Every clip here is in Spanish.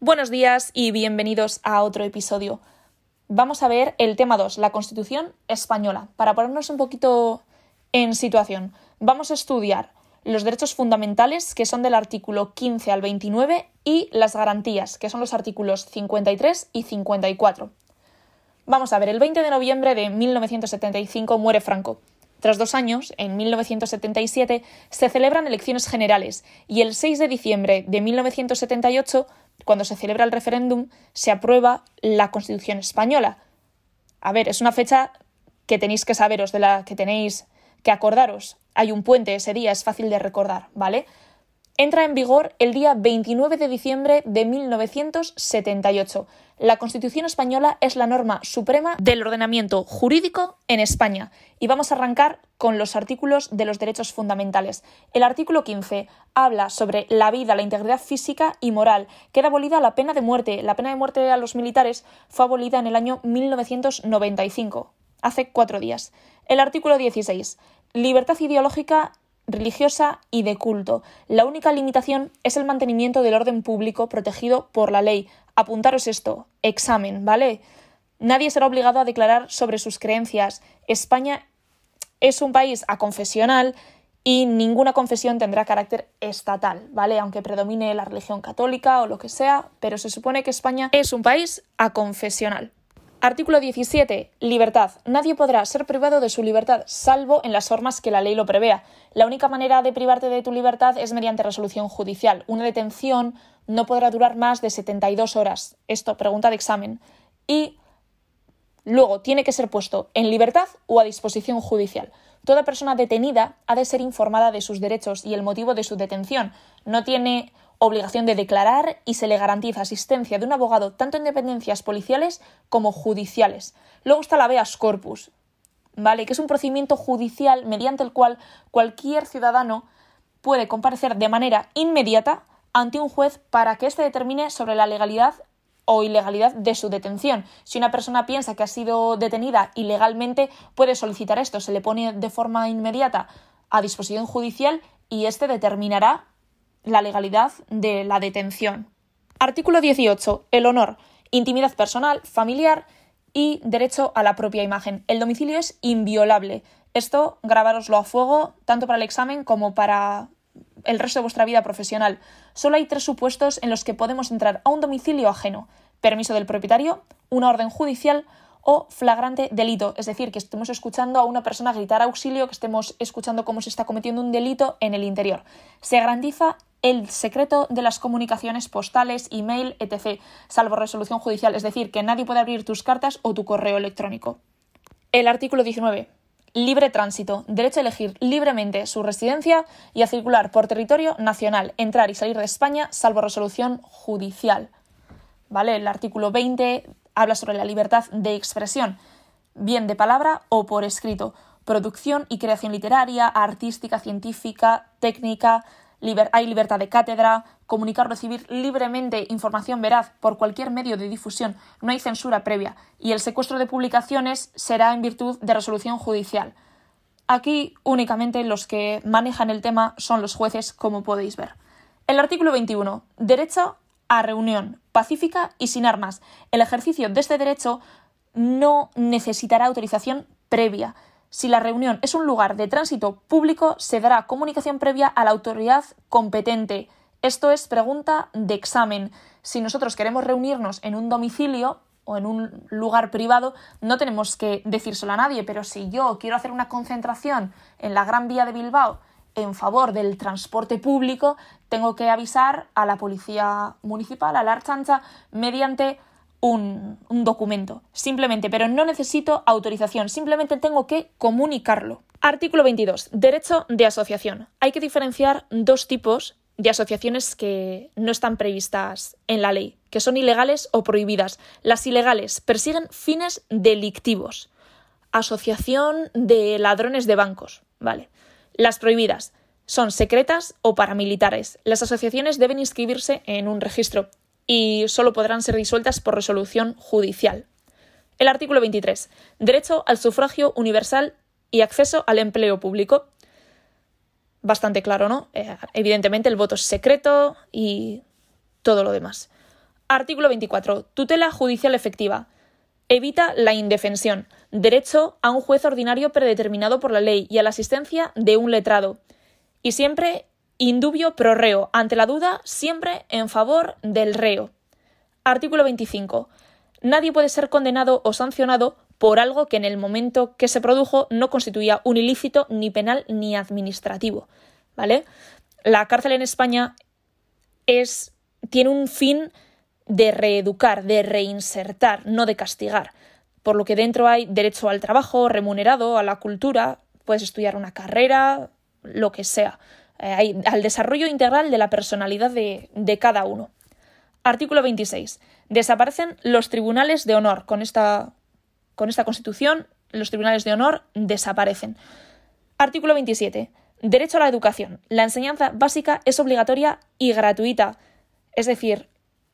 Buenos días y bienvenidos a otro episodio. Vamos a ver el tema 2, la Constitución española. Para ponernos un poquito en situación, vamos a estudiar los derechos fundamentales, que son del artículo 15 al 29, y las garantías, que son los artículos 53 y 54. Vamos a ver, el 20 de noviembre de 1975 muere Franco. Tras dos años, en 1977, se celebran elecciones generales y el 6 de diciembre de 1978, cuando se celebra el referéndum, se aprueba la Constitución española. A ver, es una fecha que tenéis que saberos, de la que tenéis que acordaros. Hay un puente ese día, es fácil de recordar, ¿vale? Entra en vigor el día 29 de diciembre de 1978. La Constitución española es la norma suprema del ordenamiento jurídico en España. Y vamos a arrancar con los artículos de los derechos fundamentales. El artículo 15 habla sobre la vida, la integridad física y moral. Queda abolida la pena de muerte. La pena de muerte a los militares fue abolida en el año 1995, hace cuatro días. El artículo 16. Libertad ideológica religiosa y de culto. La única limitación es el mantenimiento del orden público protegido por la ley. Apuntaros esto, examen, ¿vale? Nadie será obligado a declarar sobre sus creencias. España es un país aconfesional y ninguna confesión tendrá carácter estatal, ¿vale? Aunque predomine la religión católica o lo que sea, pero se supone que España es un país aconfesional. Artículo 17. Libertad. Nadie podrá ser privado de su libertad, salvo en las formas que la ley lo prevea. La única manera de privarte de tu libertad es mediante resolución judicial. Una detención no podrá durar más de 72 horas. Esto, pregunta de examen. Y luego tiene que ser puesto en libertad o a disposición judicial. Toda persona detenida ha de ser informada de sus derechos y el motivo de su detención. No tiene obligación de declarar y se le garantiza asistencia de un abogado tanto en dependencias policiales como judiciales. Luego está la habeas corpus, ¿vale? Que es un procedimiento judicial mediante el cual cualquier ciudadano puede comparecer de manera inmediata ante un juez para que éste determine sobre la legalidad o ilegalidad de su detención. Si una persona piensa que ha sido detenida ilegalmente, puede solicitar esto, se le pone de forma inmediata a disposición judicial y éste determinará la legalidad de la detención. Artículo 18. El honor, intimidad personal, familiar y derecho a la propia imagen. El domicilio es inviolable. Esto grabároslo a fuego tanto para el examen como para el resto de vuestra vida profesional. Solo hay tres supuestos en los que podemos entrar a un domicilio ajeno. Permiso del propietario, una orden judicial o flagrante delito, es decir, que estemos escuchando a una persona gritar auxilio, que estemos escuchando cómo se está cometiendo un delito en el interior. Se garantiza el secreto de las comunicaciones postales, email, etc., salvo resolución judicial, es decir, que nadie puede abrir tus cartas o tu correo electrónico. El artículo 19. Libre tránsito. Derecho a elegir libremente su residencia y a circular por territorio nacional, entrar y salir de España, salvo resolución judicial. ¿Vale? El artículo 20 habla sobre la libertad de expresión, bien de palabra o por escrito. Producción y creación literaria, artística, científica, técnica, hay libertad de cátedra, comunicar o recibir libremente información veraz por cualquier medio de difusión, no hay censura previa, y el secuestro de publicaciones será en virtud de resolución judicial. Aquí únicamente los que manejan el tema son los jueces, como podéis ver. El artículo 21. Derecho a reunión pacífica y sin armas. El ejercicio de este derecho no necesitará autorización previa. Si la reunión es un lugar de tránsito público, se dará comunicación previa a la autoridad competente. Esto es pregunta de examen. Si nosotros queremos reunirnos en un domicilio o en un lugar privado, no tenemos que decírselo a nadie, pero si yo quiero hacer una concentración en la Gran Vía de Bilbao en favor del transporte público, tengo que avisar a la policía municipal, a la Archancha, mediante un, documento, simplemente, pero no necesito autorización, simplemente tengo que comunicarlo. Artículo 22. Derecho de asociación. Hay que diferenciar dos tipos de asociaciones que no están previstas en la ley, que son ilegales o prohibidas. Las ilegales persiguen fines delictivos. Asociación de ladrones de bancos, ¿vale? Las prohibidas son secretas o paramilitares. Las asociaciones deben inscribirse en un registro y solo podrán ser disueltas por resolución judicial. El artículo 23. Derecho al sufragio universal y acceso al empleo público. Bastante claro, ¿no? Eh, evidentemente el voto es secreto y todo lo demás. Artículo 24. Tutela judicial efectiva. Evita la indefensión. Derecho a un juez ordinario predeterminado por la ley y a la asistencia de un letrado. Y siempre indubio pro reo. Ante la duda, siempre en favor del reo. Artículo 25. Nadie puede ser condenado o sancionado por algo que en el momento que se produjo no constituía un ilícito ni penal ni administrativo. ¿Vale? La cárcel en España es, tiene un fin de reeducar, de reinsertar, no de castigar. Por lo que dentro hay derecho al trabajo remunerado, a la cultura, puedes estudiar una carrera, lo que sea, eh, al desarrollo integral de la personalidad de, de cada uno. Artículo 26. Desaparecen los tribunales de honor. Con esta, con esta Constitución, los tribunales de honor desaparecen. Artículo 27. Derecho a la educación. La enseñanza básica es obligatoria y gratuita. Es decir,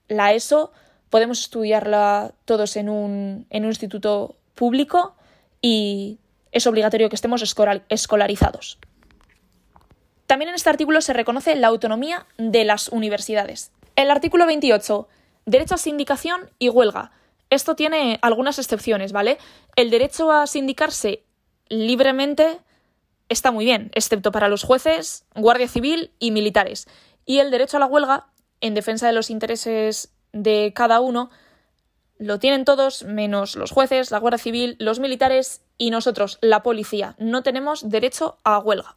la ESO podemos estudiarla todos en un, en un instituto público y es obligatorio que estemos escolarizados. También en este artículo se reconoce la autonomía de las universidades. El artículo 28. Derecho a sindicación y huelga. Esto tiene algunas excepciones, ¿vale? El derecho a sindicarse libremente está muy bien, excepto para los jueces, guardia civil y militares. Y el derecho a la huelga, en defensa de los intereses de cada uno, lo tienen todos, menos los jueces, la guardia civil, los militares y nosotros, la policía. No tenemos derecho a huelga.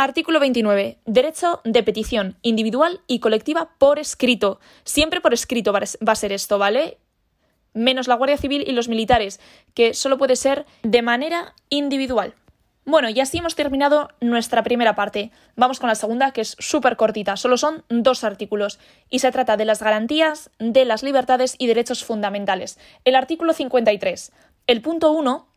Artículo 29. Derecho de petición individual y colectiva por escrito. Siempre por escrito va a ser esto, ¿vale? Menos la Guardia Civil y los militares, que solo puede ser de manera individual. Bueno, y así hemos terminado nuestra primera parte. Vamos con la segunda, que es súper cortita, solo son dos artículos, y se trata de las garantías de las libertades y derechos fundamentales. El artículo 53. El punto 1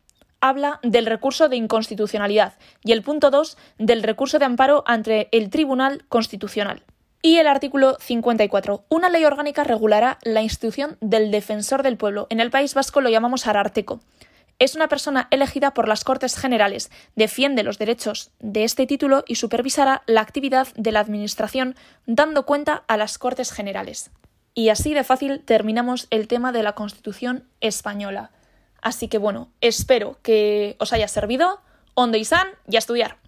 habla del recurso de inconstitucionalidad y el punto 2 del recurso de amparo ante el Tribunal Constitucional. Y el artículo 54. Una ley orgánica regulará la institución del defensor del pueblo. En el País Vasco lo llamamos ararteco. Es una persona elegida por las Cortes Generales, defiende los derechos de este título y supervisará la actividad de la Administración dando cuenta a las Cortes Generales. Y así de fácil terminamos el tema de la Constitución española. Así que bueno, espero que os haya servido. Ondo y san y a estudiar.